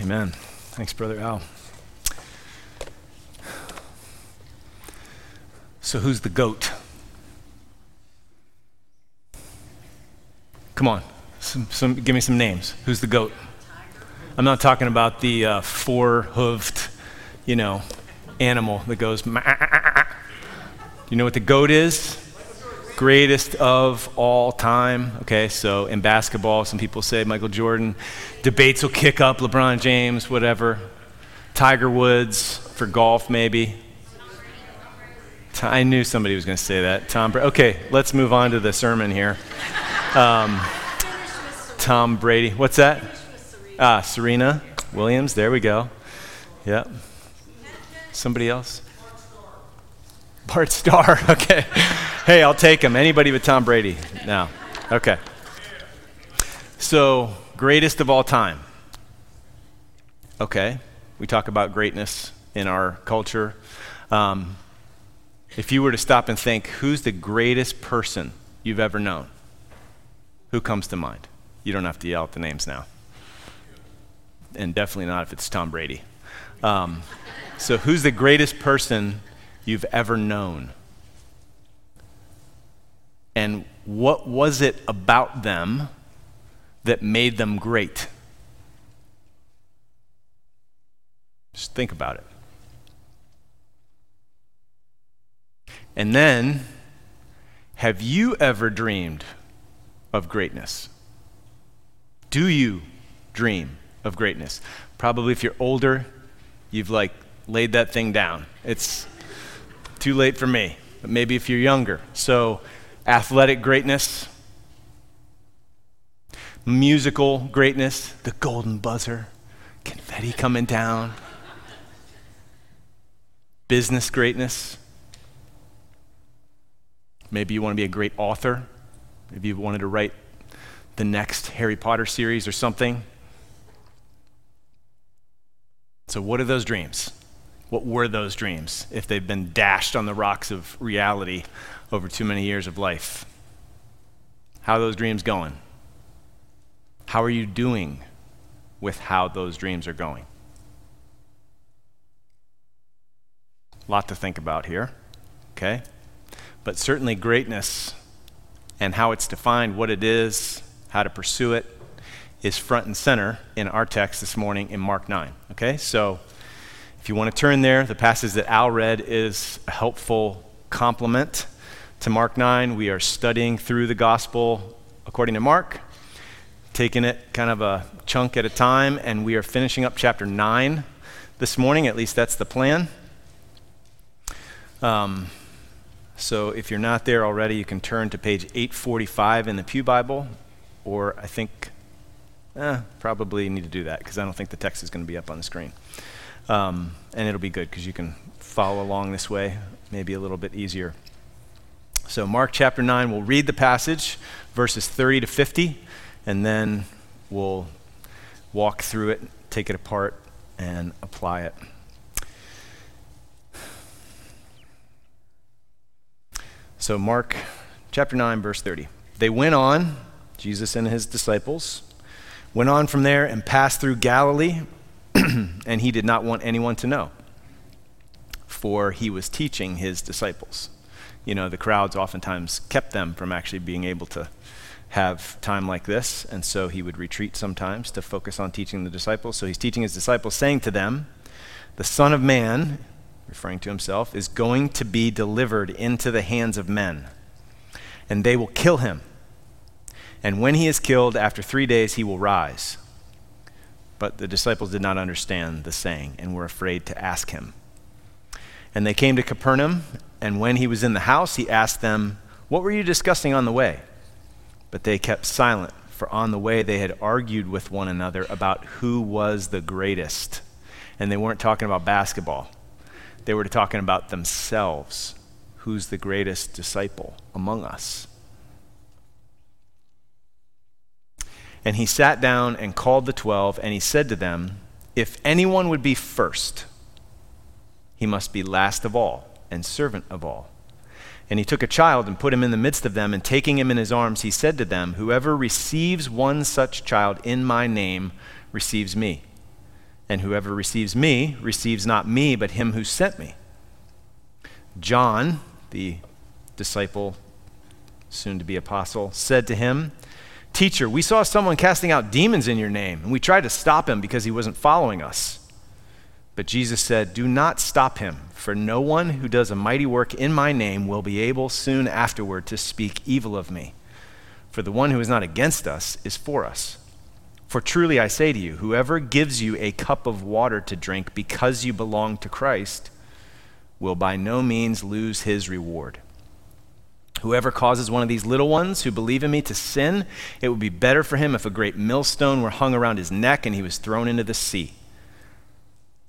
Amen. Thanks, Brother Al. So, who's the goat? Come on, some, some, give me some names. Who's the goat? I'm not talking about the uh, four hooved, you know, animal that goes. You know what the goat is? Greatest of all time. Okay, so in basketball, some people say Michael Jordan. Debates will kick up LeBron James, whatever. Tiger Woods for golf, maybe. I knew somebody was going to say that. Tom. Bra- okay, let's move on to the sermon here. Um, Tom Brady. What's that? Ah, Serena Williams. There we go. Yep. Somebody else? Bart Starr. Okay. Hey, I'll take him. Anybody but Tom Brady now. Okay. So, greatest of all time. Okay. We talk about greatness in our culture. Um, if you were to stop and think, who's the greatest person you've ever known? Who comes to mind? You don't have to yell out the names now. And definitely not if it's Tom Brady. Um, so, who's the greatest person you've ever known? And what was it about them that made them great? Just think about it. And then, have you ever dreamed of greatness? Do you dream of greatness? Probably if you're older, you've like laid that thing down. It's too late for me, but maybe if you're younger. So, athletic greatness, musical greatness, the golden buzzer, confetti coming down, business greatness. Maybe you want to be a great author. Maybe you wanted to write the next Harry Potter series or something. So, what are those dreams? What were those dreams if they've been dashed on the rocks of reality over too many years of life? How are those dreams going? How are you doing with how those dreams are going? A lot to think about here, okay? But certainly greatness and how it's defined, what it is, how to pursue it, is front and center in our text this morning in Mark 9. Okay? So if you want to turn there, the passage that Al read is a helpful complement to Mark 9. We are studying through the gospel according to Mark, taking it kind of a chunk at a time, and we are finishing up chapter 9 this morning. At least that's the plan. Um, so if you're not there already, you can turn to page 845 in the Pew Bible, or I think, eh, probably need to do that because I don't think the text is going to be up on the screen. Um, and it'll be good because you can follow along this way, maybe a little bit easier. So, Mark chapter 9, we'll read the passage, verses 30 to 50, and then we'll walk through it, take it apart, and apply it. So, Mark chapter 9, verse 30. They went on, Jesus and his disciples, went on from there and passed through Galilee, and he did not want anyone to know, for he was teaching his disciples. You know, the crowds oftentimes kept them from actually being able to have time like this, and so he would retreat sometimes to focus on teaching the disciples. So he's teaching his disciples, saying to them, The Son of Man referring to himself, is going to be delivered into the hands of men, and they will kill him. And when he is killed, after three days, he will rise. But the disciples did not understand the saying and were afraid to ask him. And they came to Capernaum, and when he was in the house, he asked them, What were you discussing on the way? But they kept silent, for on the way they had argued with one another about who was the greatest. And they weren't talking about basketball. They were talking about themselves. Who's the greatest disciple among us? And he sat down and called the twelve, and he said to them, If anyone would be first, he must be last of all and servant of all. And he took a child and put him in the midst of them, and taking him in his arms, he said to them, Whoever receives one such child in my name receives me. And whoever receives me receives not me, but him who sent me. John, the disciple, soon to be apostle, said to him, Teacher, we saw someone casting out demons in your name, and we tried to stop him because he wasn't following us. But Jesus said, Do not stop him, for no one who does a mighty work in my name will be able soon afterward to speak evil of me. For the one who is not against us is for us. For truly I say to you, whoever gives you a cup of water to drink because you belong to Christ will by no means lose his reward. Whoever causes one of these little ones who believe in me to sin, it would be better for him if a great millstone were hung around his neck and he was thrown into the sea.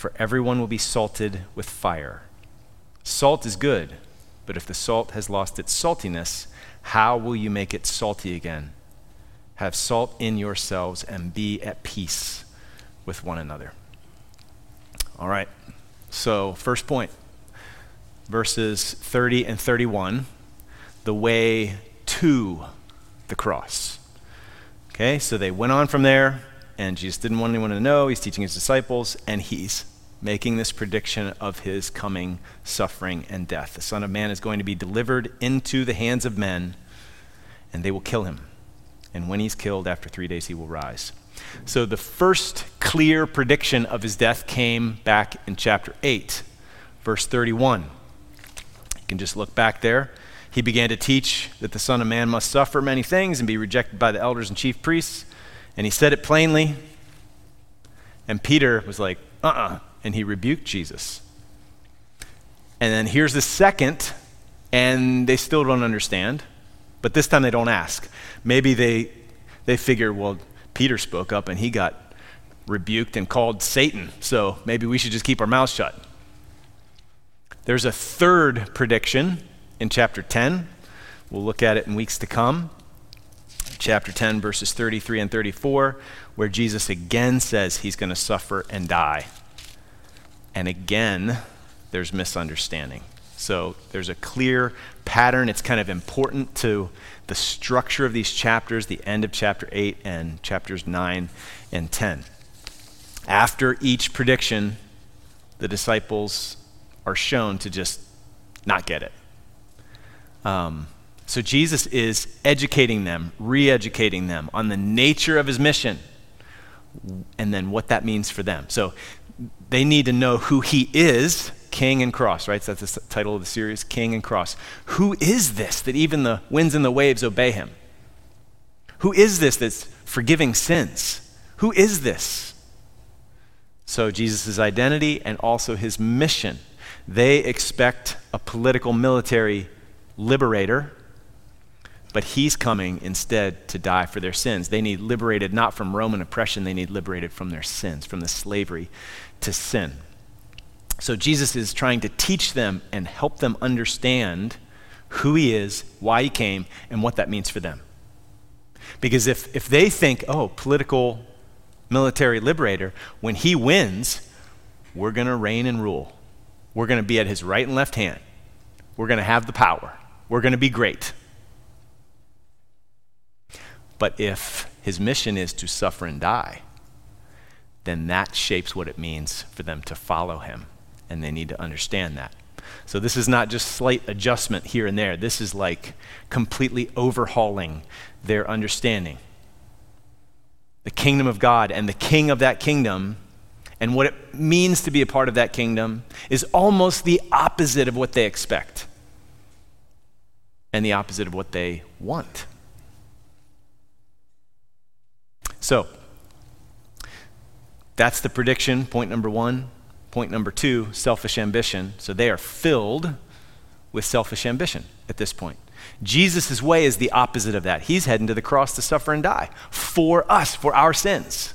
For everyone will be salted with fire. Salt is good, but if the salt has lost its saltiness, how will you make it salty again? Have salt in yourselves and be at peace with one another. All right. So, first point verses 30 and 31 the way to the cross. Okay, so they went on from there, and Jesus didn't want anyone to know. He's teaching his disciples, and he's making this prediction of his coming suffering and death. The Son of Man is going to be delivered into the hands of men, and they will kill him and when he's killed, after three days, he will rise. So the first clear prediction of his death came back in chapter 8, verse 31. You can just look back there. He began to teach that the Son of Man must suffer many things and be rejected by the elders and chief priests. And he said it plainly. And Peter was like, uh uh-uh, uh and he rebuked Jesus. And then here's the second, and they still don't understand. But this time they don't ask. Maybe they, they figure, well, Peter spoke up and he got rebuked and called Satan, so maybe we should just keep our mouths shut. There's a third prediction in chapter 10. We'll look at it in weeks to come. Chapter 10, verses 33 and 34, where Jesus again says he's going to suffer and die. And again, there's misunderstanding. So there's a clear pattern. It's kind of important to the structure of these chapters, the end of chapter 8 and chapters 9 and 10. After each prediction, the disciples are shown to just not get it. Um, so Jesus is educating them, re educating them on the nature of his mission and then what that means for them. So they need to know who he is King and Cross, right? So that's the title of the series, King and Cross. Who is this that even the winds and the waves obey him? Who is this that's forgiving sins? Who is this? So, Jesus' identity and also his mission. They expect a political military liberator, but he's coming instead to die for their sins. They need liberated not from Roman oppression, they need liberated from their sins, from the slavery to sin. So Jesus is trying to teach them and help them understand who he is, why he came, and what that means for them. Because if, if they think, oh, political military liberator, when he wins, we're going to reign and rule. We're going to be at his right and left hand. We're going to have the power. We're going to be great. But if his mission is to suffer and die, then that shapes what it means for them to follow him and they need to understand that. So this is not just slight adjustment here and there. This is like completely overhauling their understanding. The kingdom of God and the king of that kingdom and what it means to be a part of that kingdom is almost the opposite of what they expect and the opposite of what they want. So, that's the prediction, point number one. Point number two selfish ambition. So they are filled with selfish ambition at this point. Jesus' way is the opposite of that. He's heading to the cross to suffer and die for us, for our sins.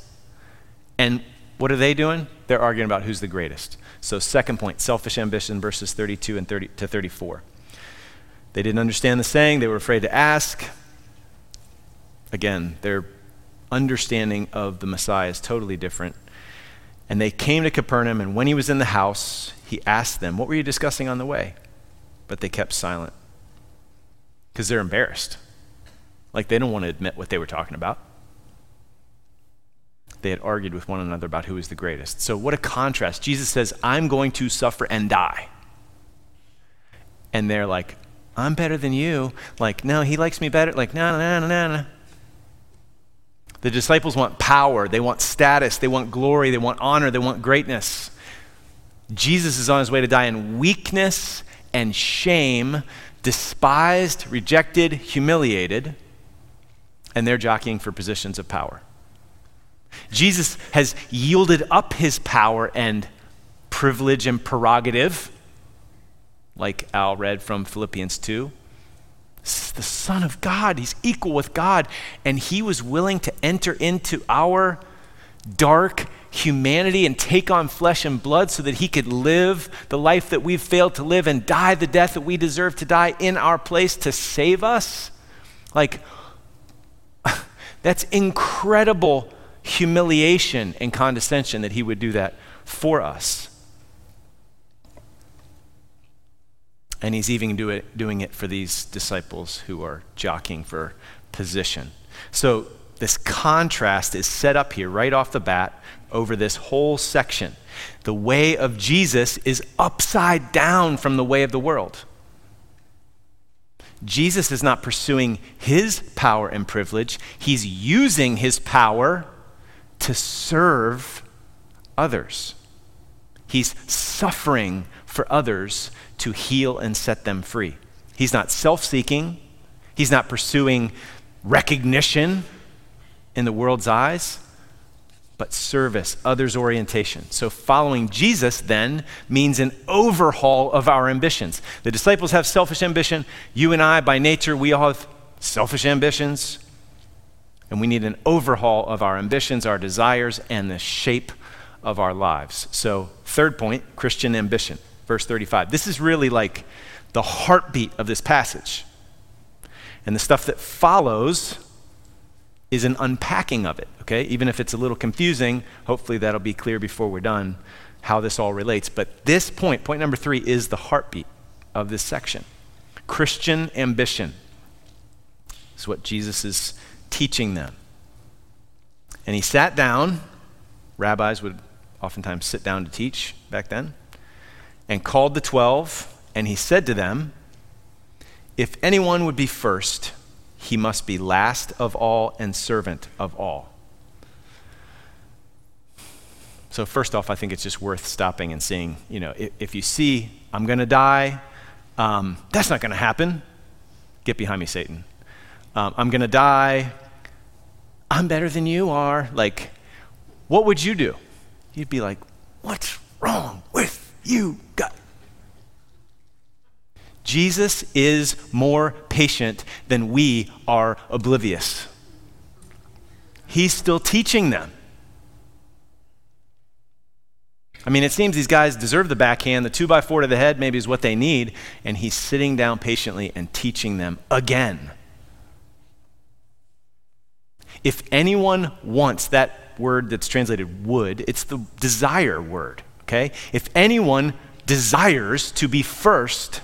And what are they doing? They're arguing about who's the greatest. So, second point selfish ambition, verses 32 and 30 to 34. They didn't understand the saying, they were afraid to ask. Again, their understanding of the Messiah is totally different. And they came to Capernaum, and when he was in the house, he asked them, What were you discussing on the way? But they kept silent because they're embarrassed. Like they don't want to admit what they were talking about. They had argued with one another about who was the greatest. So, what a contrast. Jesus says, I'm going to suffer and die. And they're like, I'm better than you. Like, no, he likes me better. Like, no, no, no, no, no. The disciples want power, they want status, they want glory, they want honor, they want greatness. Jesus is on his way to die in weakness and shame, despised, rejected, humiliated, and they're jockeying for positions of power. Jesus has yielded up his power and privilege and prerogative, like Al read from Philippians 2 the Son of God. He's equal with God. And he was willing to enter into our dark humanity and take on flesh and blood so that he could live the life that we've failed to live and die the death that we deserve to die in our place to save us. Like, that's incredible humiliation and condescension that he would do that for us. And he's even do it, doing it for these disciples who are jockeying for position. So this contrast is set up here right off the bat over this whole section. The way of Jesus is upside down from the way of the world. Jesus is not pursuing his power and privilege, he's using his power to serve others. He's suffering for others to heal and set them free. He's not self seeking, he's not pursuing recognition in the world's eyes, but service, others' orientation. So following Jesus then means an overhaul of our ambitions. The disciples have selfish ambition. You and I, by nature, we all have selfish ambitions. And we need an overhaul of our ambitions, our desires, and the shape of our lives. So, third point Christian ambition verse 35. This is really like the heartbeat of this passage. And the stuff that follows is an unpacking of it, okay? Even if it's a little confusing, hopefully that'll be clear before we're done how this all relates. But this point, point number three, is the heartbeat of this section. Christian ambition is what Jesus is teaching them. And he sat down. Rabbis would oftentimes sit down to teach back then and called the twelve, and he said to them, If anyone would be first, he must be last of all and servant of all. So, first off, I think it's just worth stopping and seeing, you know, if, if you see, I'm going to die, um, that's not going to happen. Get behind me, Satan. Um, I'm going to die. I'm better than you are. Like, what would you do? You'd be like, what's wrong with you. Jesus is more patient than we are oblivious. He's still teaching them. I mean, it seems these guys deserve the backhand. The two by four to the head maybe is what they need. And he's sitting down patiently and teaching them again. If anyone wants that word that's translated would, it's the desire word okay? If anyone desires to be first,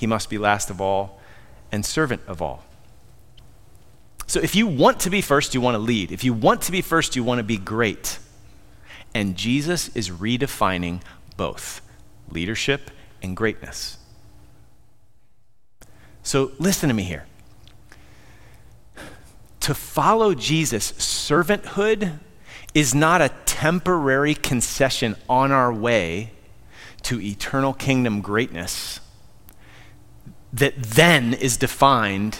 he must be last of all and servant of all. So if you want to be first, you want to lead. If you want to be first, you want to be great. And Jesus is redefining both leadership and greatness. So listen to me here. To follow Jesus, servanthood is not a temporary concession on our way to eternal kingdom greatness that then is defined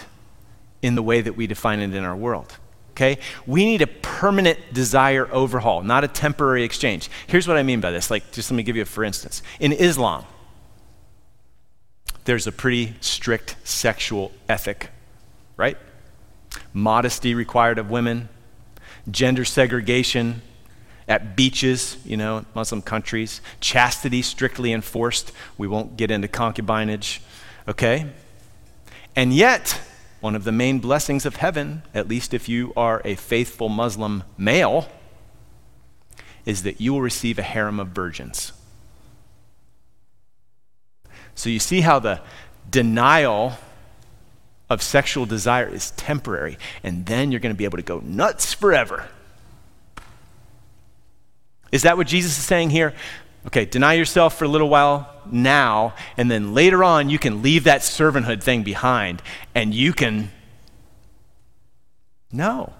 in the way that we define it in our world. Okay? We need a permanent desire overhaul, not a temporary exchange. Here's what I mean by this. Like, just let me give you a for instance. In Islam, there's a pretty strict sexual ethic, right? Modesty required of women, gender segregation, at beaches, you know, Muslim countries. Chastity strictly enforced. We won't get into concubinage, okay? And yet, one of the main blessings of heaven, at least if you are a faithful Muslim male, is that you will receive a harem of virgins. So you see how the denial of sexual desire is temporary, and then you're going to be able to go nuts forever. Is that what Jesus is saying here? Okay, deny yourself for a little while now, and then later on you can leave that servanthood thing behind and you can. No.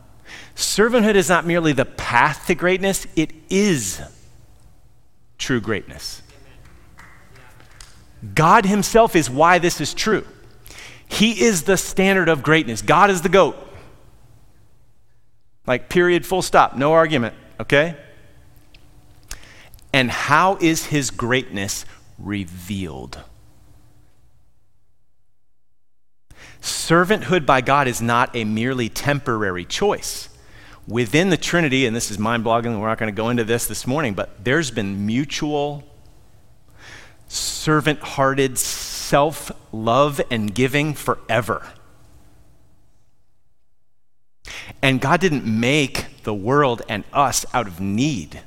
Servanthood is not merely the path to greatness, it is true greatness. God Himself is why this is true. He is the standard of greatness. God is the goat. Like, period, full stop, no argument, okay? And how is his greatness revealed? Servanthood by God is not a merely temporary choice. Within the Trinity, and this is mind boggling, we're not going to go into this this morning, but there's been mutual, servant hearted self love and giving forever. And God didn't make the world and us out of need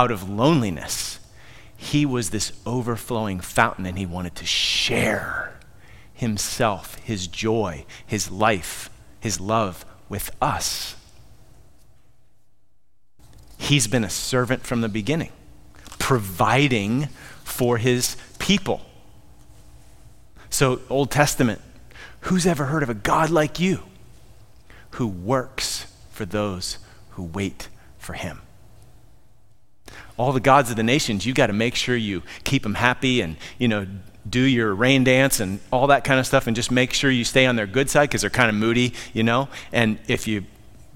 out of loneliness. He was this overflowing fountain and he wanted to share himself, his joy, his life, his love with us. He's been a servant from the beginning, providing for his people. So, Old Testament, who's ever heard of a God like you who works for those who wait for him? All the gods of the nations, you got to make sure you keep them happy and, you know, do your rain dance and all that kind of stuff and just make sure you stay on their good side because they're kind of moody, you know? And if you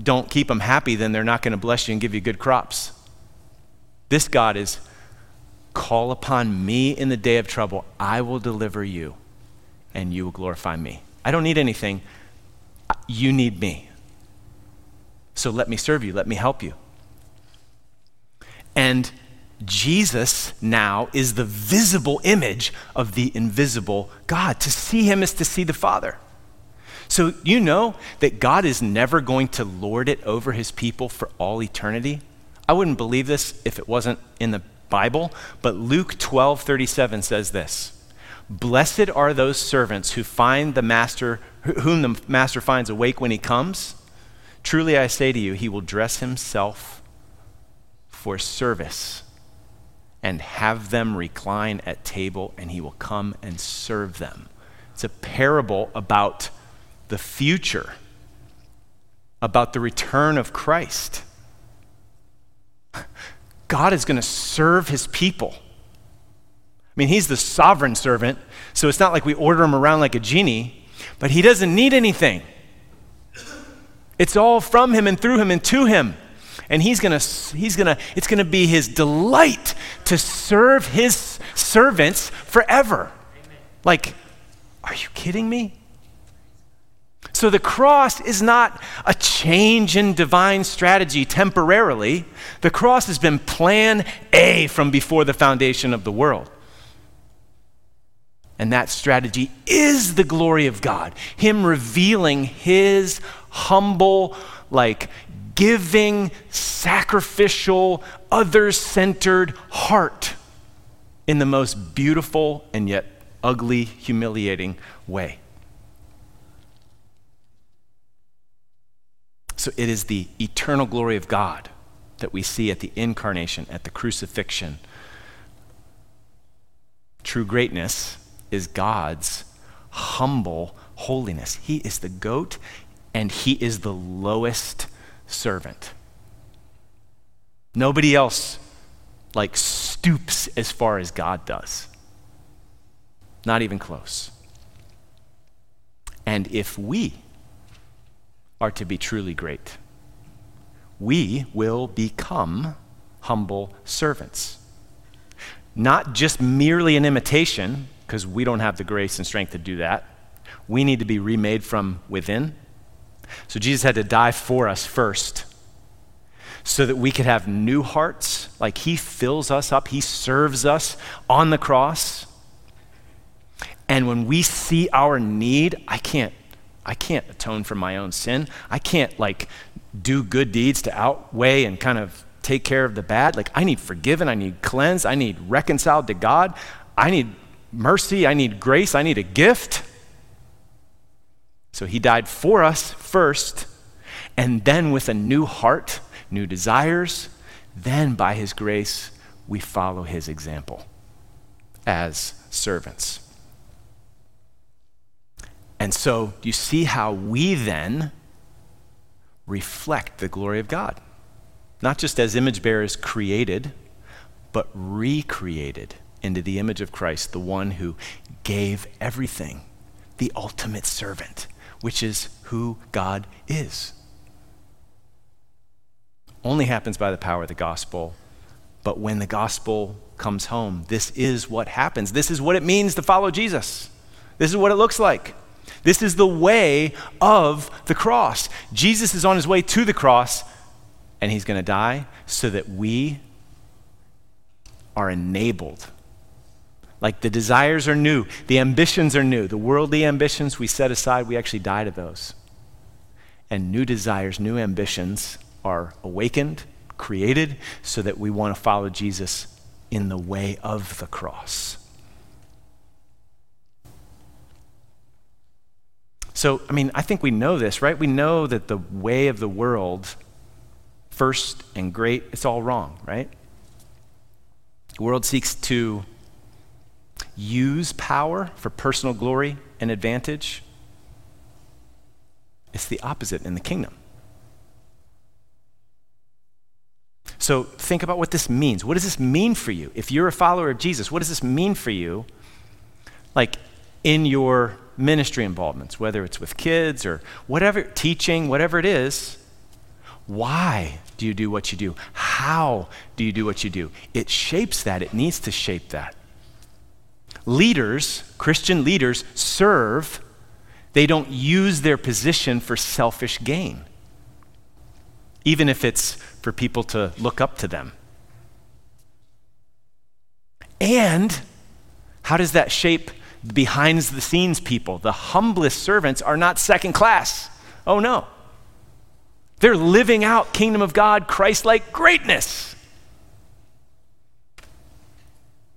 don't keep them happy, then they're not going to bless you and give you good crops. This God is call upon me in the day of trouble. I will deliver you and you will glorify me. I don't need anything. You need me. So let me serve you. Let me help you. And Jesus now is the visible image of the invisible God. To see him is to see the Father. So you know that God is never going to lord it over his people for all eternity. I wouldn't believe this if it wasn't in the Bible, but Luke 12 37 says this Blessed are those servants who find the master, whom the master finds awake when he comes. Truly I say to you, he will dress himself for service and have them recline at table, and he will come and serve them. It's a parable about the future, about the return of Christ. God is going to serve his people. I mean, he's the sovereign servant, so it's not like we order him around like a genie, but he doesn't need anything. It's all from him and through him and to him. And he's going to, he's going to, it's going to be his delight to serve his servants forever. Amen. Like, are you kidding me? So the cross is not a change in divine strategy temporarily. The cross has been plan A from before the foundation of the world. And that strategy is the glory of God, Him revealing His humble, like giving, sacrificial, other centered heart in the most beautiful and yet ugly, humiliating way. So it is the eternal glory of God that we see at the incarnation, at the crucifixion. True greatness is God's humble holiness. He is the goat and he is the lowest servant. Nobody else like stoops as far as God does. Not even close. And if we are to be truly great, we will become humble servants. Not just merely an imitation, because we don't have the grace and strength to do that. We need to be remade from within so Jesus had to die for us first so that we could have new hearts. Like he fills us up, he serves us on the cross. And when we see our need, I can't I can't atone for my own sin. I can't like do good deeds to outweigh and kind of take care of the bad. Like I need forgiven, I need cleansed, I need reconciled to God. I need mercy, I need grace, I need a gift. So he died for us first, and then with a new heart, new desires, then by his grace, we follow his example as servants. And so you see how we then reflect the glory of God, not just as image bearers created, but recreated into the image of Christ, the one who gave everything, the ultimate servant, which is who God is. Only happens by the power of the gospel. But when the gospel comes home, this is what happens. This is what it means to follow Jesus. This is what it looks like. This is the way of the cross. Jesus is on his way to the cross, and he's going to die so that we are enabled like the desires are new, the ambitions are new. The worldly ambitions we set aside, we actually die to those. And new desires, new ambitions are awakened, created, so that we want to follow Jesus in the way of the cross. So, I mean, I think we know this, right? We know that the way of the world, first and great, it's all wrong, right? The world seeks to use power for personal glory and advantage, it's the opposite in the kingdom. So think about what this means. What does this mean for you? If you're a follower of Jesus, what does this mean for you? Like in your ministry involvements, whether it's with kids or whatever, teaching, whatever it is. Why do you do what you do? How do you do what you do? It shapes that. It needs to shape that leaders, Christian leaders, serve, they don't use their position for selfish gain, even if it's for people to look up to them. And how does that shape behind the scenes people? The humblest servants are not second class. Oh no. They're living out kingdom of God, Christ like greatness.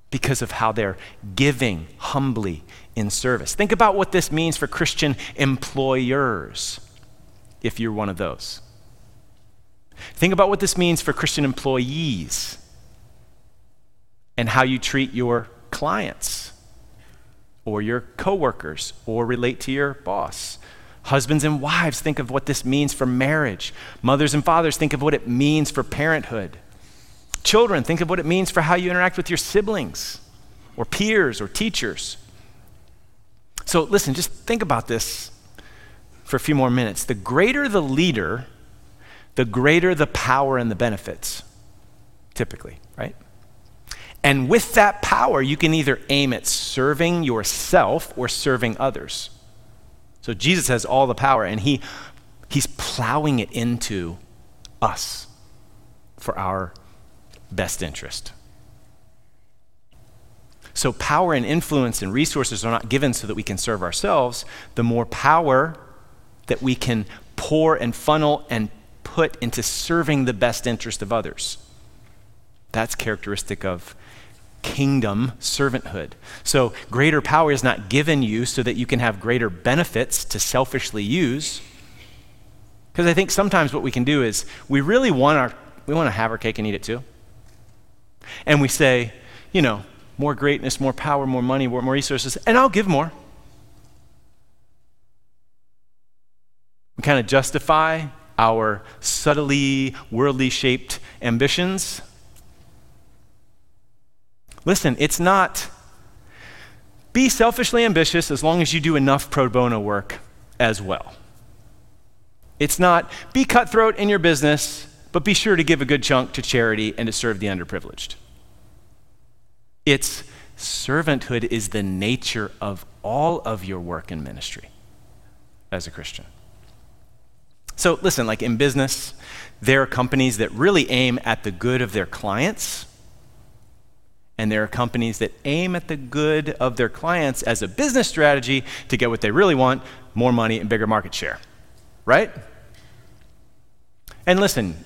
Because of how they're giving humbly in service. Think about what this means for Christian employers, if you're one of those. Think about what this means for Christian employees and how you treat your clients or your coworkers or relate to your boss. Husbands and wives, think of what this means for marriage. Mothers and fathers, think of what it means for parenthood. Children, think of what it means for how you interact with your siblings or peers or teachers. So, listen, just think about this for a few more minutes. The greater the leader, the greater the power and the benefits, typically, right? And with that power, you can either aim at serving yourself or serving others. So Jesus has all the power, and he, he's plowing it into us for our best interest. So, power and influence and resources are not given so that we can serve ourselves. The more power that we can pour and funnel and put into serving the best interest of others. That's characteristic of kingdom servanthood. So, greater power is not given you so that you can have greater benefits to selfishly use. Because I think sometimes what we can do is we really want our we want to have our cake and eat it too and we say, you know, more greatness, more power, more money, more, resources, and I'll give more. We kind of justify our subtly worldly shaped ambitions. Listen, it's not be selfishly ambitious as long as you do enough pro bono work as well. It's not be cutthroat in your business, but be sure to give a good chunk to charity and to serve the underprivileged. It's servanthood is the nature of all of your work and ministry as a Christian. So, listen, like in business, there are companies that really aim at the good of their clients, and there are companies that aim at the good of their clients as a business strategy to get what they really want more money and bigger market share. Right? And listen,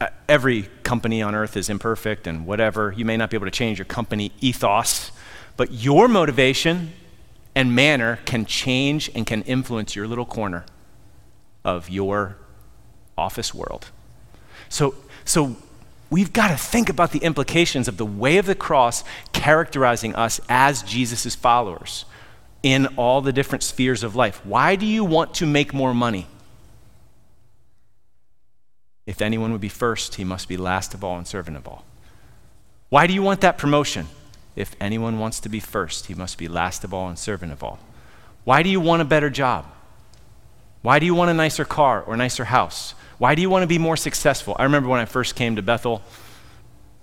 Uh, every company on earth is imperfect and whatever. You may not be able to change your company ethos, but your motivation and manner can change and can influence your little corner of your office world. So, so we've got to think about the implications of the way of the cross characterizing us as Jesus' followers in all the different spheres of life. Why do you want to make more money? If anyone would be first, he must be last of all and servant of all. Why do you want that promotion? If anyone wants to be first, he must be last of all and servant of all. Why do you want a better job? Why do you want a nicer car or nicer house? Why do you want to be more successful? I remember when I first came to Bethel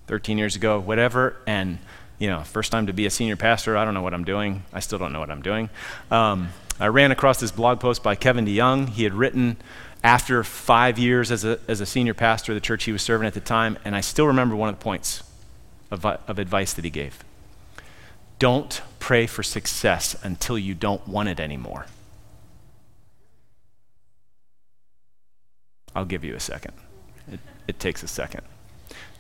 13 years ago, whatever, and you know, first time to be a senior pastor, I don't know what I'm doing. I still don't know what I'm doing. Um, I ran across this blog post by Kevin DeYoung. He had written after five years as a, as a senior pastor of the church he was serving at the time, and I still remember one of the points of, of advice that he gave. Don't pray for success until you don't want it anymore. I'll give you a second. It, it takes a second.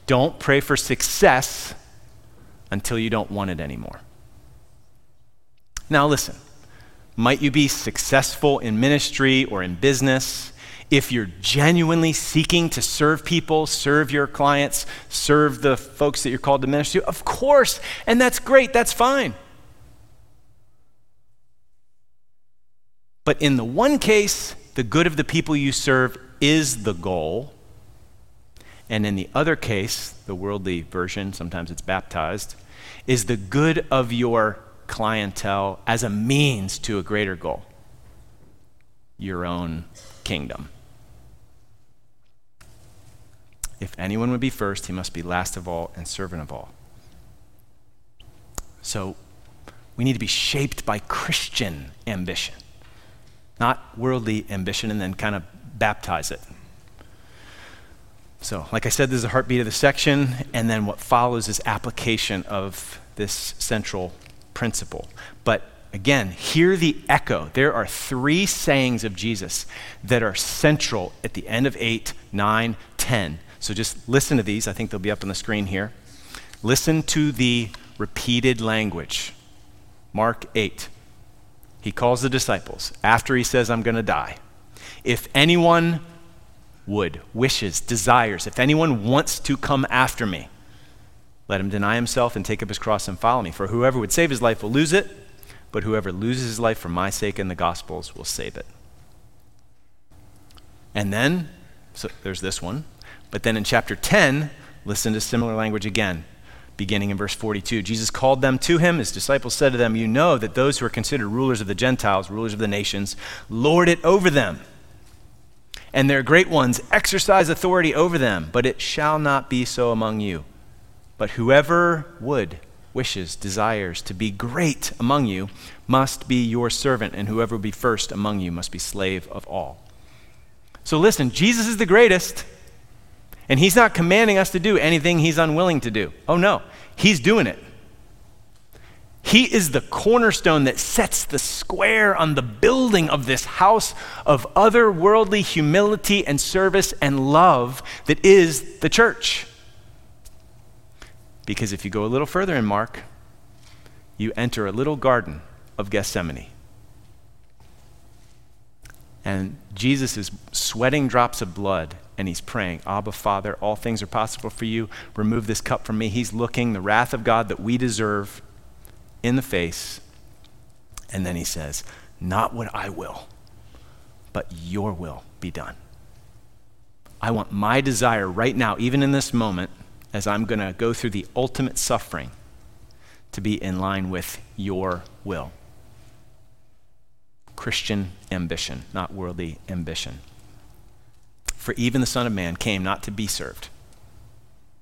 Don't pray for success until you don't want it anymore. Now, listen, might you be successful in ministry or in business? If you're genuinely seeking to serve people, serve your clients, serve the folks that you're called to minister to, of course, and that's great, that's fine. But in the one case, the good of the people you serve is the goal. And in the other case, the worldly version, sometimes it's baptized, is the good of your clientele as a means to a greater goal your own kingdom. If anyone would be first, he must be last of all and servant of all. So we need to be shaped by Christian ambition, not worldly ambition, and then kind of baptize it. So, like I said, this is the heartbeat of the section, and then what follows is application of this central principle. But again, hear the echo. There are three sayings of Jesus that are central at the end of 8, 9, 10. So just listen to these. I think they'll be up on the screen here. Listen to the repeated language. Mark 8. He calls the disciples after he says, I'm going to die. If anyone would, wishes, desires, if anyone wants to come after me, let him deny himself and take up his cross and follow me. For whoever would save his life will lose it, but whoever loses his life for my sake and the gospel's will save it. And then, so there's this one. But then in chapter 10, listen to similar language again, beginning in verse 42. Jesus called them to him. His disciples said to them, You know that those who are considered rulers of the Gentiles, rulers of the nations, lord it over them and their great ones exercise authority over them, but it shall not be so among you. But whoever would, wishes, desires to be great among you must be your servant, and whoever will be first among you must be slave of all. So listen, Jesus is the greatest, and he's not commanding us to do anything he's unwilling to do. Oh no, he's doing it. He is the cornerstone that sets the square on the building of this house of otherworldly humility and service and love that is the church. Because if you go a little further in Mark, you enter a little garden of Gethsemane. And Jesus is sweating drops of blood and he's praying, Abba, Father, all things are possible for you. Remove this cup from me. He's looking the wrath of God that we deserve in the face. And then he says, Not what I will, but your will be done. I want my desire right now, even in this moment, as I'm going to go through the ultimate suffering, to be in line with your will. Christian ambition, not worldly ambition. For even the Son of Man came not to be served,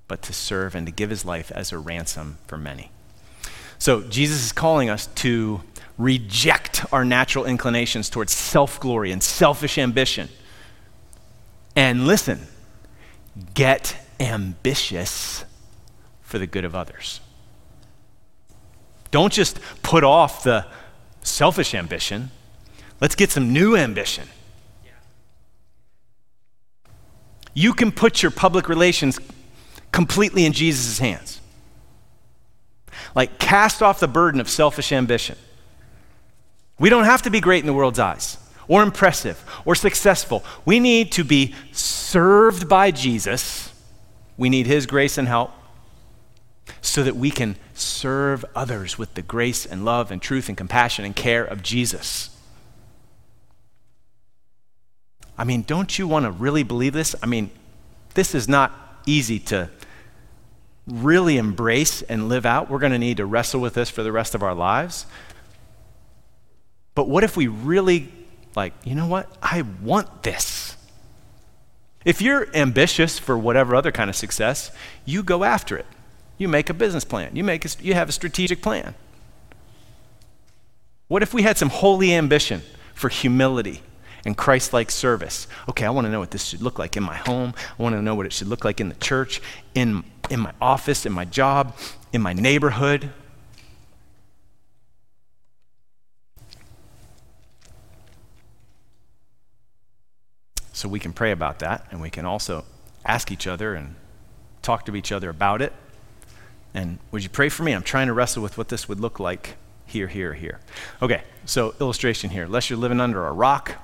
but to serve and to give his life as a ransom for many. So Jesus is calling us to reject our natural inclinations towards self glory and selfish ambition. And listen, get ambitious for the good of others. Don't just put off the selfish ambition. Let's get some new ambition. You can put your public relations completely in Jesus' hands. Like, cast off the burden of selfish ambition. We don't have to be great in the world's eyes, or impressive, or successful. We need to be served by Jesus. We need His grace and help so that we can serve others with the grace and love and truth and compassion and care of Jesus. I mean, don't you want to really believe this? I mean, this is not easy to really embrace and live out. We're going to need to wrestle with this for the rest of our lives. But what if we really, like, you know what? I want this. If you're ambitious for whatever other kind of success, you go after it. You make a business plan. You, make a, you have a strategic plan. What if we had some holy ambition for humility and Christ like service? Okay, I want to know what this should look like in my home. I want to know what it should look like in the church, in, in my office, in my job, in my neighborhood. So we can pray about that, and we can also ask each other and talk to each other about it. And would you pray for me? I'm trying to wrestle with what this would look like here, here, here. Okay, so illustration here. Unless you're living under a rock,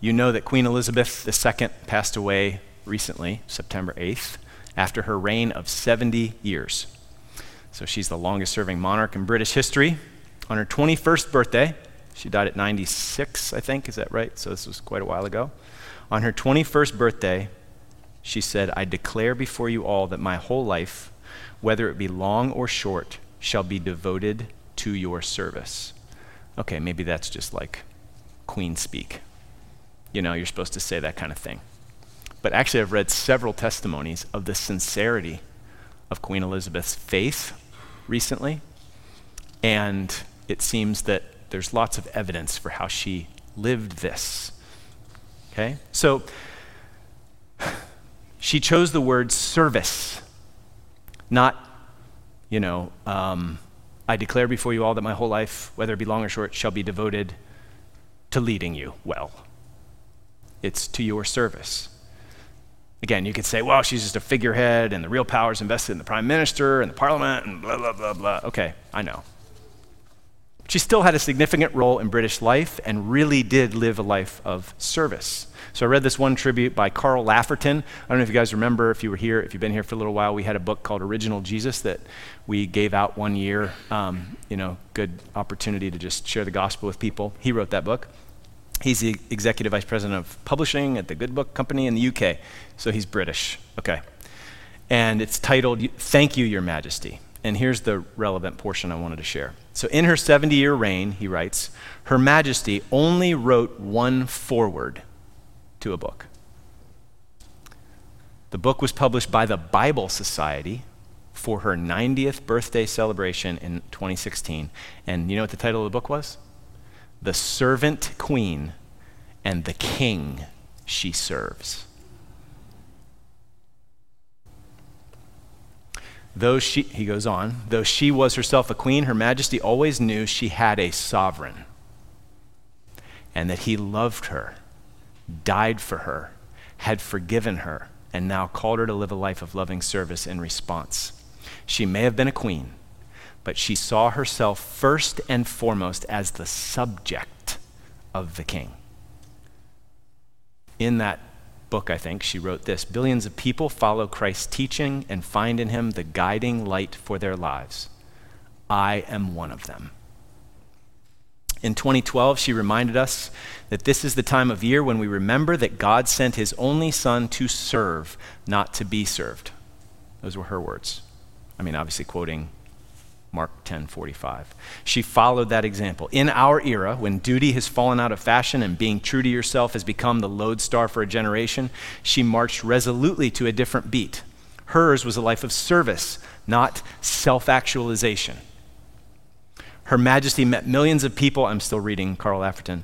you know that Queen Elizabeth II passed away recently, September 8th, after her reign of 70 years. So she's the longest serving monarch in British history. On her 21st birthday, she died at 96, I think, is that right? So this was quite a while ago. On her 21st birthday, she said, I declare before you all that my whole life whether it be long or short, shall be devoted to your service. Okay, maybe that's just like queen speak. You know, you're supposed to say that kind of thing. But actually, I've read several testimonies of the sincerity of Queen Elizabeth's faith recently, and it seems that there's lots of evidence for how she lived this. Okay? So, she chose the word service not, you know, um, I declare before you all that my whole life, whether it be long or short, shall be devoted to leading you well. It's to your service. Again, you could say, well, she's just a figurehead and the real power is invested in the prime minister and the parliament and blah, blah, blah, blah. Okay, I know. She still had a significant role in British life and really did live a life of service. So I read this one tribute by Carl Laferton. I don't know if you guys remember, if you were here, if you've been here for a little while, we had a book called Original Jesus that we gave out one year. Um, you know, good opportunity to just share the gospel with people. He wrote that book. He's the executive vice president of publishing at the Good Book Company in the UK. So he's British. Okay. And it's titled Thank You, Your Majesty. And here's the relevant portion I wanted to share. So, in her 70 year reign, he writes, Her Majesty only wrote one foreword to a book. The book was published by the Bible Society for her 90th birthday celebration in 2016. And you know what the title of the book was? The Servant Queen and the King She Serves. Though she, he goes on, though she was herself a queen, her majesty always knew she had a sovereign and that he loved her died for her, had forgiven her, and now called her to live a life of loving service in response. She may have been a queen, but she saw herself first and foremost as the subject of the king. In that book, I think, she wrote this Billions of people follow Christ's teaching and find in him the guiding light for their lives. I am one of them. In 2012, she reminded us that this is the time of year when we remember that God sent his only Son to serve, not to be served. Those were her words. I mean, obviously, quoting Mark 10:45. She followed that example. In our era, when duty has fallen out of fashion and being true to yourself has become the lodestar for a generation, she marched resolutely to a different beat. Hers was a life of service, not self-actualization. Her Majesty met millions of people. I'm still reading Carl Laferton.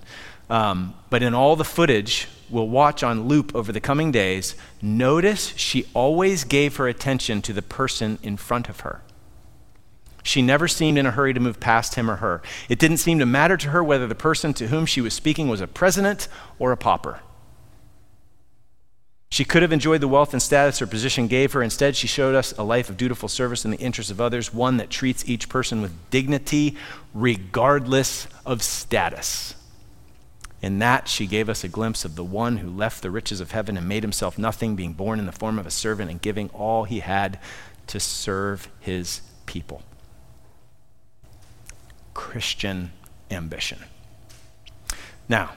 Um, but in all the footage we'll watch on loop over the coming days, notice she always gave her attention to the person in front of her. She never seemed in a hurry to move past him or her. It didn't seem to matter to her whether the person to whom she was speaking was a president or a pauper. She could have enjoyed the wealth and status her position gave her. Instead, she showed us a life of dutiful service in the interests of others, one that treats each person with dignity regardless of status. In that, she gave us a glimpse of the one who left the riches of heaven and made himself nothing, being born in the form of a servant and giving all he had to serve his people. Christian ambition. Now,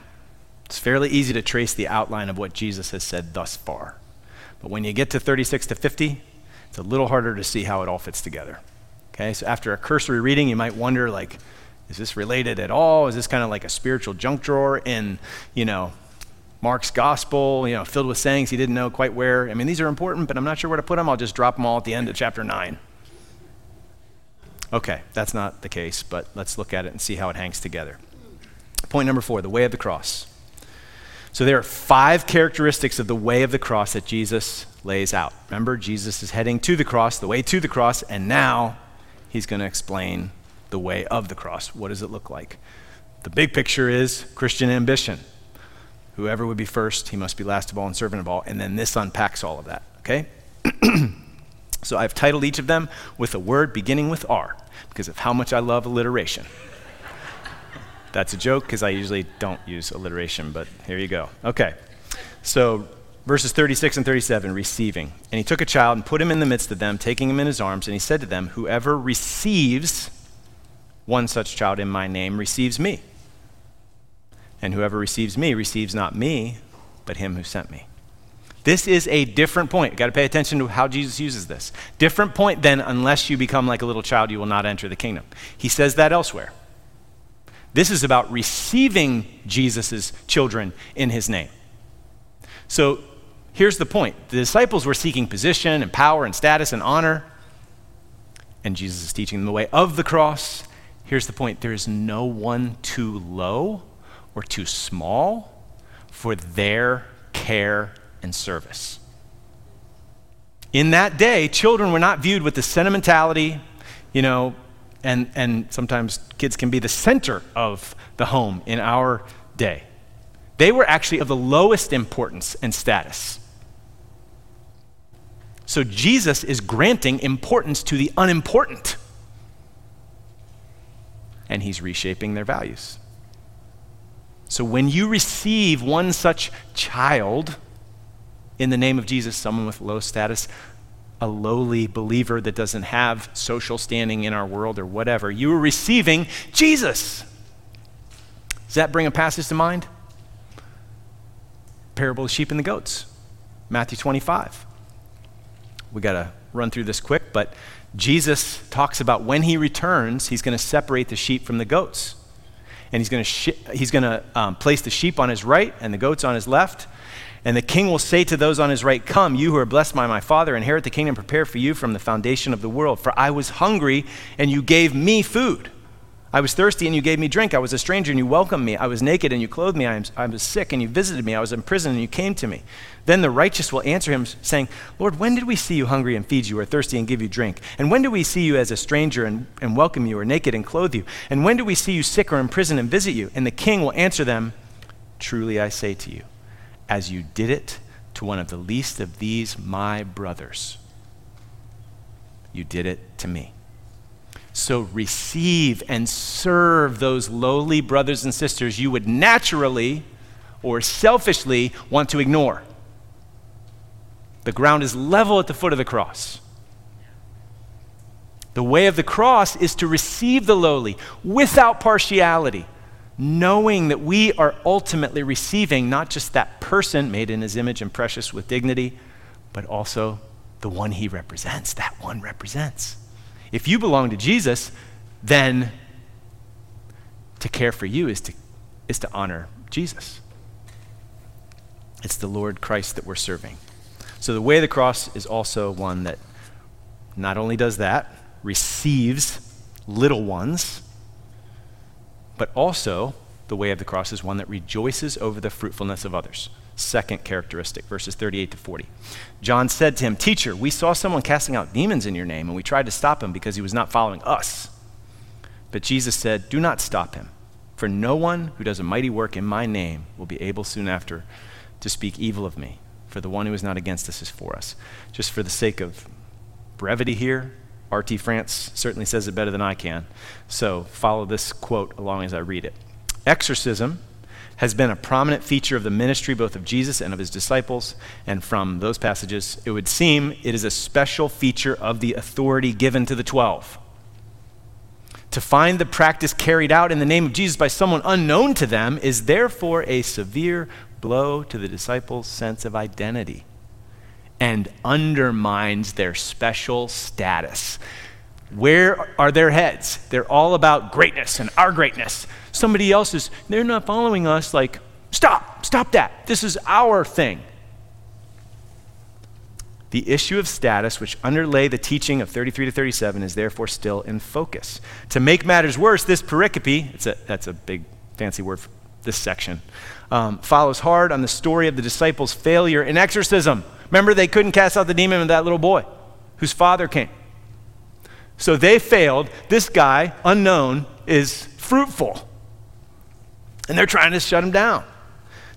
it's fairly easy to trace the outline of what Jesus has said thus far. But when you get to 36 to 50, it's a little harder to see how it all fits together. Okay, so after a cursory reading, you might wonder, like, is this related at all? Is this kind of like a spiritual junk drawer in, you know, Mark's gospel, you know, filled with sayings he didn't know quite where? I mean, these are important, but I'm not sure where to put them. I'll just drop them all at the end of chapter 9. Okay, that's not the case, but let's look at it and see how it hangs together. Point number four the way of the cross. So there are five characteristics of the way of the cross that Jesus lays out. Remember, Jesus is heading to the cross, the way to the cross, and now he's going to explain the way of the cross. What does it look like? The big picture is Christian ambition. Whoever would be first, he must be last of all and servant of all. And then this unpacks all of that, okay? so I've titled each of them with a word beginning with R because of how much I love alliteration. That's a joke because I usually don't use alliteration, but here you go. Okay. So, verses 36 and 37, receiving. And he took a child and put him in the midst of them, taking him in his arms, and he said to them, Whoever receives one such child in my name receives me. And whoever receives me receives not me, but him who sent me. This is a different point. You've got to pay attention to how Jesus uses this. Different point than unless you become like a little child, you will not enter the kingdom. He says that elsewhere. This is about receiving Jesus' children in his name. So here's the point the disciples were seeking position and power and status and honor, and Jesus is teaching them the way of the cross. Here's the point there is no one too low or too small for their care and service. In that day, children were not viewed with the sentimentality, you know, and, and sometimes kids can be the center of the home in our day. They were actually of the lowest importance and status. So Jesus is granting importance to the unimportant. And he's reshaping their values. So when you receive one such child in the name of Jesus, someone with low status, a lowly believer that doesn't have social standing in our world or whatever. You are receiving Jesus. Does that bring a passage to mind? Parable of sheep and the goats, Matthew 25. We got to run through this quick, but Jesus talks about when he returns, he's going to separate the sheep from the goats. And he's going to, sh- he's going to um, place the sheep on his right and the goats on his left. And the king will say to those on his right, Come, you who are blessed by my Father, inherit the kingdom prepared for you from the foundation of the world. For I was hungry, and you gave me food. I was thirsty, and you gave me drink. I was a stranger, and you welcomed me. I was naked, and you clothed me. I, I was sick, and you visited me. I was in prison, and you came to me. Then the righteous will answer him, saying, Lord, when did we see you hungry and feed you, or thirsty and give you drink? And when did we see you as a stranger and, and welcome you, or naked and clothe you? And when did we see you sick or in prison and visit you? And the king will answer them, Truly I say to you, as you did it to one of the least of these my brothers. You did it to me. So receive and serve those lowly brothers and sisters you would naturally or selfishly want to ignore. The ground is level at the foot of the cross. The way of the cross is to receive the lowly without partiality knowing that we are ultimately receiving not just that person made in his image and precious with dignity, but also the one he represents. That one represents. If you belong to Jesus, then to care for you is to, is to honor Jesus. It's the Lord Christ that we're serving. So the way of the cross is also one that not only does that, receives little ones but also the way of the cross is one that rejoices over the fruitfulness of others. Second characteristic, verses 38 to 40. John said to him, Teacher, we saw someone casting out demons in your name, and we tried to stop him because he was not following us. But Jesus said, Do not stop him, for no one who does a mighty work in my name will be able soon after to speak evil of me. For the one who is not against us is for us. Just for the sake of brevity here, R.T. France certainly says it better than I can. So follow this quote along as I read it. Exorcism has been a prominent feature of the ministry both of Jesus and of his disciples. And from those passages, it would seem it is a special feature of the authority given to the twelve. To find the practice carried out in the name of Jesus by someone unknown to them is therefore a severe blow to the disciples' sense of identity and undermines their special status. Where are their heads? They're all about greatness and our greatness. Somebody else's, they're not following us, like, stop, stop that. This is our thing. The issue of status, which underlay the teaching of 33 to 37, is therefore still in focus. To make matters worse, this pericope, it's a, that's a big fancy word for this section, um, follows hard on the story of the disciples' failure in exorcism. Remember, they couldn't cast out the demon of that little boy whose father came. So they failed. This guy, unknown, is fruitful. And they're trying to shut him down.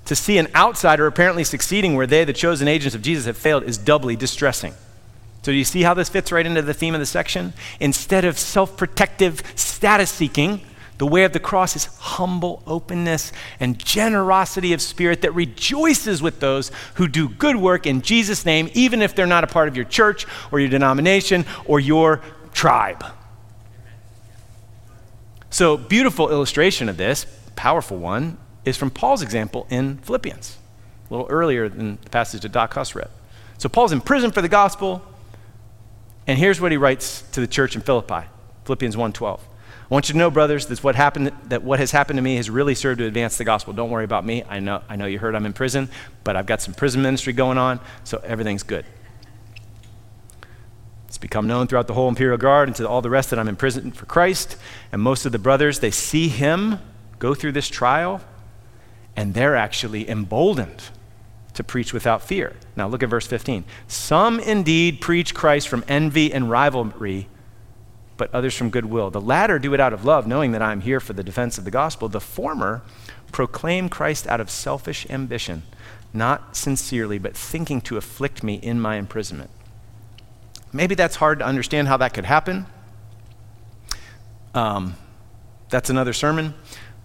To see an outsider apparently succeeding where they, the chosen agents of Jesus, have failed is doubly distressing. So, do you see how this fits right into the theme of the section? Instead of self protective status seeking, the way of the cross is humble openness and generosity of spirit that rejoices with those who do good work in Jesus' name, even if they're not a part of your church or your denomination or your tribe. So, beautiful illustration of this, powerful one, is from Paul's example in Philippians, a little earlier than the passage that Doc Huss read. So, Paul's in prison for the gospel, and here's what he writes to the church in Philippi, Philippians 1:12. I want you to know, brothers, that what, happened, that what has happened to me has really served to advance the gospel. Don't worry about me. I know, I know you heard I'm in prison, but I've got some prison ministry going on, so everything's good. It's become known throughout the whole imperial guard and to all the rest that I'm in prison for Christ. And most of the brothers, they see him go through this trial, and they're actually emboldened to preach without fear. Now look at verse 15. Some indeed preach Christ from envy and rivalry but others from goodwill. The latter do it out of love, knowing that I am here for the defense of the gospel. The former proclaim Christ out of selfish ambition, not sincerely, but thinking to afflict me in my imprisonment. Maybe that's hard to understand how that could happen. Um, that's another sermon.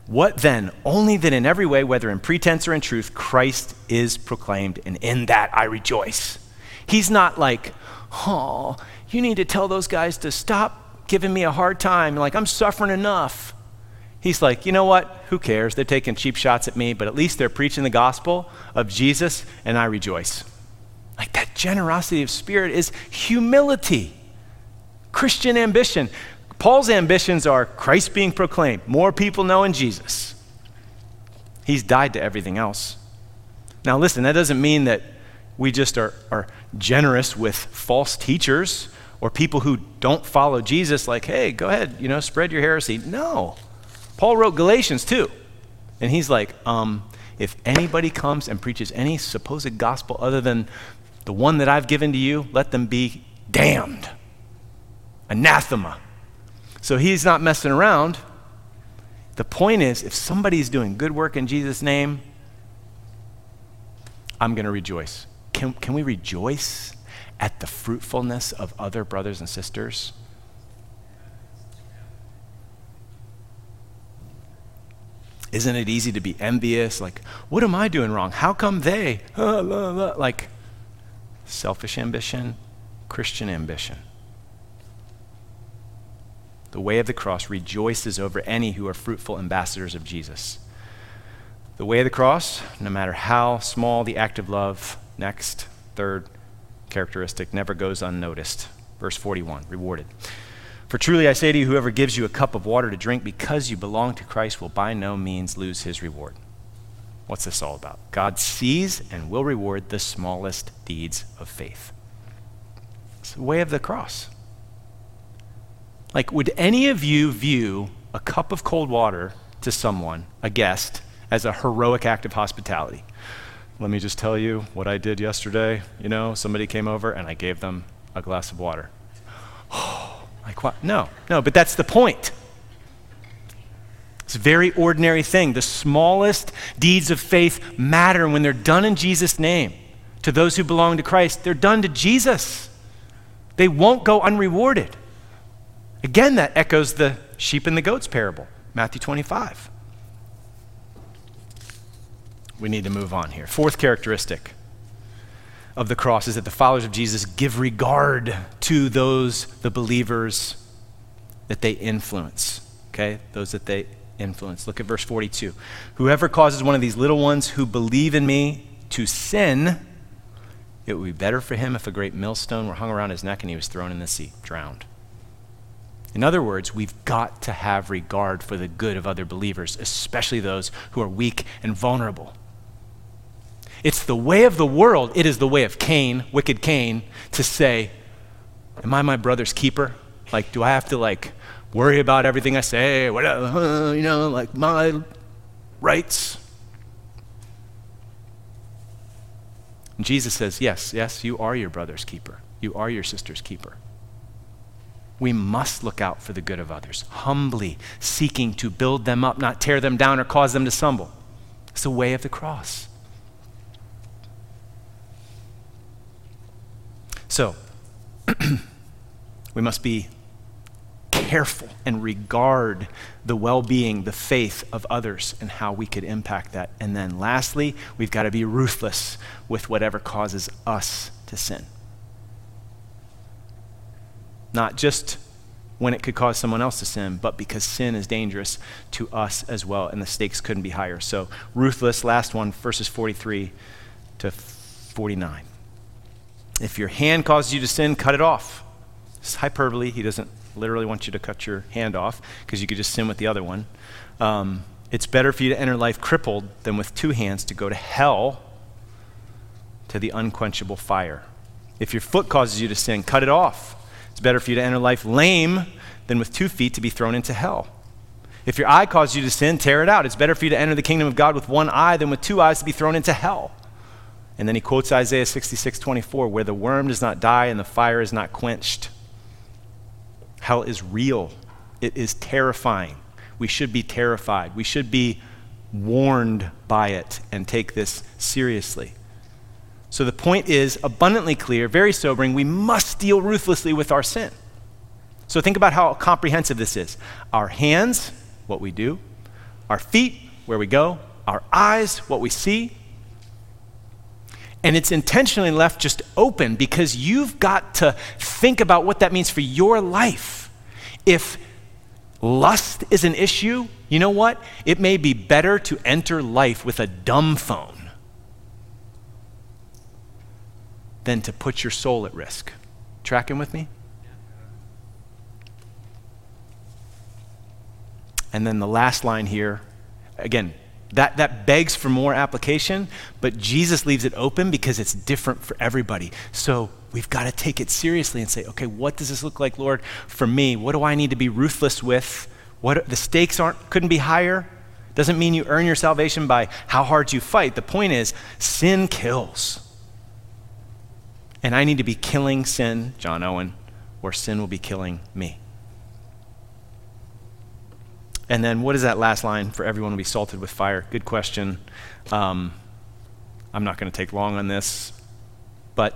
What then? Only that in every way, whether in pretense or in truth, Christ is proclaimed, and in that I rejoice. He's not like, oh, you need to tell those guys to stop giving me a hard time, like I'm suffering enough. He's like, you know what? Who cares? They're taking cheap shots at me, but at least they're preaching the gospel of Jesus, and I rejoice. Like that generosity of spirit is humility, Christian ambition. Paul's ambitions are Christ being proclaimed, more people knowing Jesus. He's died to everything else. Now, listen, that doesn't mean that we just are, are generous with false teachers or people who don't follow Jesus, like, hey, go ahead, you know, spread your heresy. No. Paul wrote Galatians too. And he's like, um, if anybody comes and preaches any supposed gospel other than the one that I've given to you, let them be damned. Anathema. So he's not messing around. The point is, if somebody's doing good work in Jesus' name, I'm going to rejoice. Can, can we rejoice at the fruitfulness of other brothers and sisters? Isn't it easy to be envious? Like, what am I doing wrong? How come they? Like, selfish ambition, Christian ambition. The way of the cross rejoices over any who are fruitful ambassadors of Jesus. The way of the cross, no matter how small the act of love, next, third, characteristic never goes unnoticed. Verse 41, rewarded. For truly I say to you, whoever gives you a cup of water to drink because you belong to Christ will by no means lose his reward. What's this all about? God sees and will reward the smallest deeds of faith. It's the way of the cross. Like, would any of you view a cup of cold water to someone, a guest, as a heroic act of hospitality. Let me just tell you what I did yesterday. You know, somebody came over and I gave them a glass of water. what? No, no, but that's the point. It's a very ordinary thing. The smallest deeds of faith matter when they're done in Jesus' name. To those who belong to Christ, they're done to Jesus. They won't go unrewarded. Again, that echoes the sheep and the goats parable, Matthew 25. We need to move on here. Fourth characteristic of the cross is that the followers of Jesus give regard to those, the believers, that they influence. Okay? Those that they influence. Look at verse 42. Whoever causes one of these little ones who believe in me to sin, it would be better for him if a great millstone were hung around his neck and he was thrown in the sea, drowned. In other words, we've got to have regard for the good of other believers, especially those who are weak and vulnerable. It's the way of the world, it is the way of Cain, wicked Cain, to say, Am I my brother's keeper? Like, do I have to, like, worry about everything I say, whatever, uh, you know, like my rights. And Jesus says, Yes, yes, you are your brother's keeper. You are your sister's keeper. We must look out for the good of others, humbly seeking to build them up, not tear them down or cause them to stumble. It's the way of the cross. So, we must be careful and regard the well being, the faith of others, and how we could impact that. And then lastly, we've got to be ruthless with whatever causes us to sin. Not just when it could cause someone else to sin, but because sin is dangerous to us as well, and the stakes couldn't be higher. So, ruthless, last one, verses 43 to 49. If your hand causes you to sin, cut it off. It's hyperbole. He doesn't literally want you to cut your hand off because you could just sin with the other one. Um, it's better for you to enter life crippled than with two hands to go to hell to the unquenchable fire. If your foot causes you to sin, cut it off. It's better for you to enter life lame than with two feet to be thrown into hell. If your eye causes you to sin, tear it out. It's better for you to enter the kingdom of God with one eye than with two eyes to be thrown into hell. And then he quotes Isaiah 66 24, where the worm does not die and the fire is not quenched. Hell is real, it is terrifying. We should be terrified. We should be warned by it and take this seriously. So the point is abundantly clear, very sobering. We must deal ruthlessly with our sin. So think about how comprehensive this is. Our hands, what we do, our feet, where we go, our eyes, what we see. And it's intentionally left just open because you've got to think about what that means for your life. If lust is an issue, you know what? It may be better to enter life with a dumb phone than to put your soul at risk. Tracking with me? And then the last line here, again, that, that begs for more application, but Jesus leaves it open because it's different for everybody. So we've got to take it seriously and say, okay, what does this look like, Lord, for me? What do I need to be ruthless with? What the stakes aren't couldn't be higher. Doesn't mean you earn your salvation by how hard you fight. The point is, sin kills. And I need to be killing sin, John Owen, or sin will be killing me. And then what is that last line? For everyone will be salted with fire. Good question. Um, I'm not going to take long on this, but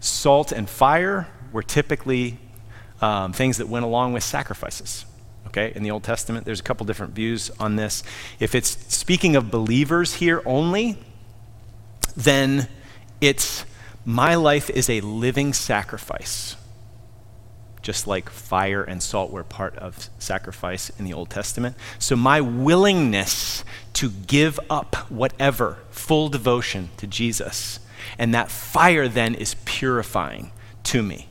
salt and fire were typically um, things that went along with sacrifices. Okay, in the Old Testament, there's a couple different views on this. If it's speaking of believers here only, then it's my life is a living sacrifice just like fire and salt were part of sacrifice in the Old Testament. So, my willingness to give up whatever, full devotion to Jesus, and that fire then is purifying to me.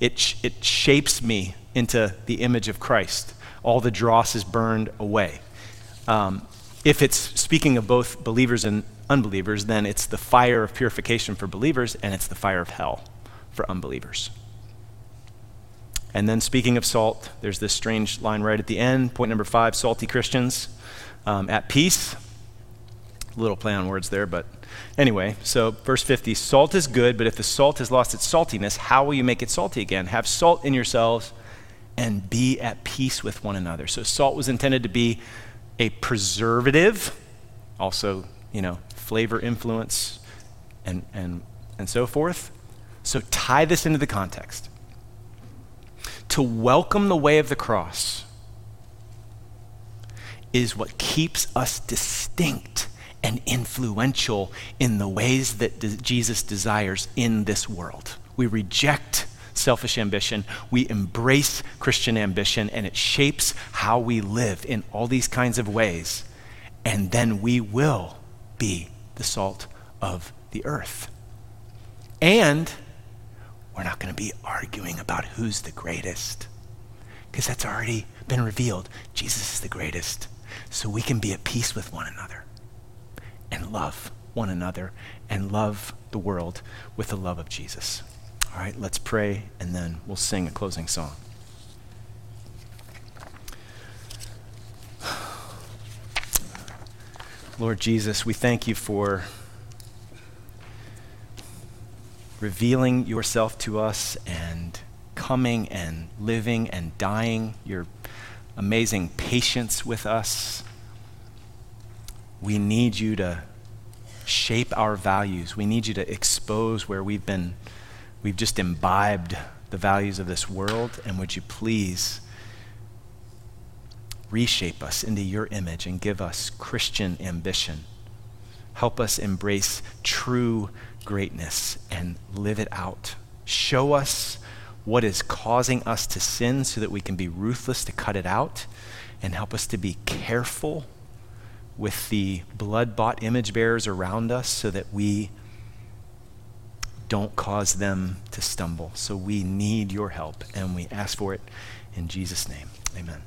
It, it shapes me into the image of Christ. All the dross is burned away. Um, if it's speaking of both believers and unbelievers, then it's the fire of purification for believers and it's the fire of hell for unbelievers. And then, speaking of salt, there's this strange line right at the end. Point number five salty Christians um, at peace. Little play on words there, but anyway, so verse 50 salt is good, but if the salt has lost its saltiness, how will you make it salty again? Have salt in yourselves and be at peace with one another. So, salt was intended to be a preservative, also, you know, flavor influence, and, and, and so forth. So, tie this into the context to welcome the way of the cross is what keeps us distinct and influential in the ways that de- Jesus desires in this world. We reject selfish ambition, we embrace Christian ambition, and it shapes how we live in all these kinds of ways. And then we will be the salt of the earth. And we're not going to be arguing about who's the greatest because that's already been revealed. Jesus is the greatest. So we can be at peace with one another and love one another and love the world with the love of Jesus. All right, let's pray and then we'll sing a closing song. Lord Jesus, we thank you for revealing yourself to us and coming and living and dying, your amazing patience with us. We need you to shape our values. We need you to expose where we've been, we've just imbibed the values of this world. And would you please reshape us into your image and give us Christian ambition? Help us embrace true greatness and live it out. Show us what is causing us to sin so that we can be ruthless to cut it out and help us to be careful with the blood bought image bearers around us so that we don't cause them to stumble. So we need your help and we ask for it in Jesus' name. Amen.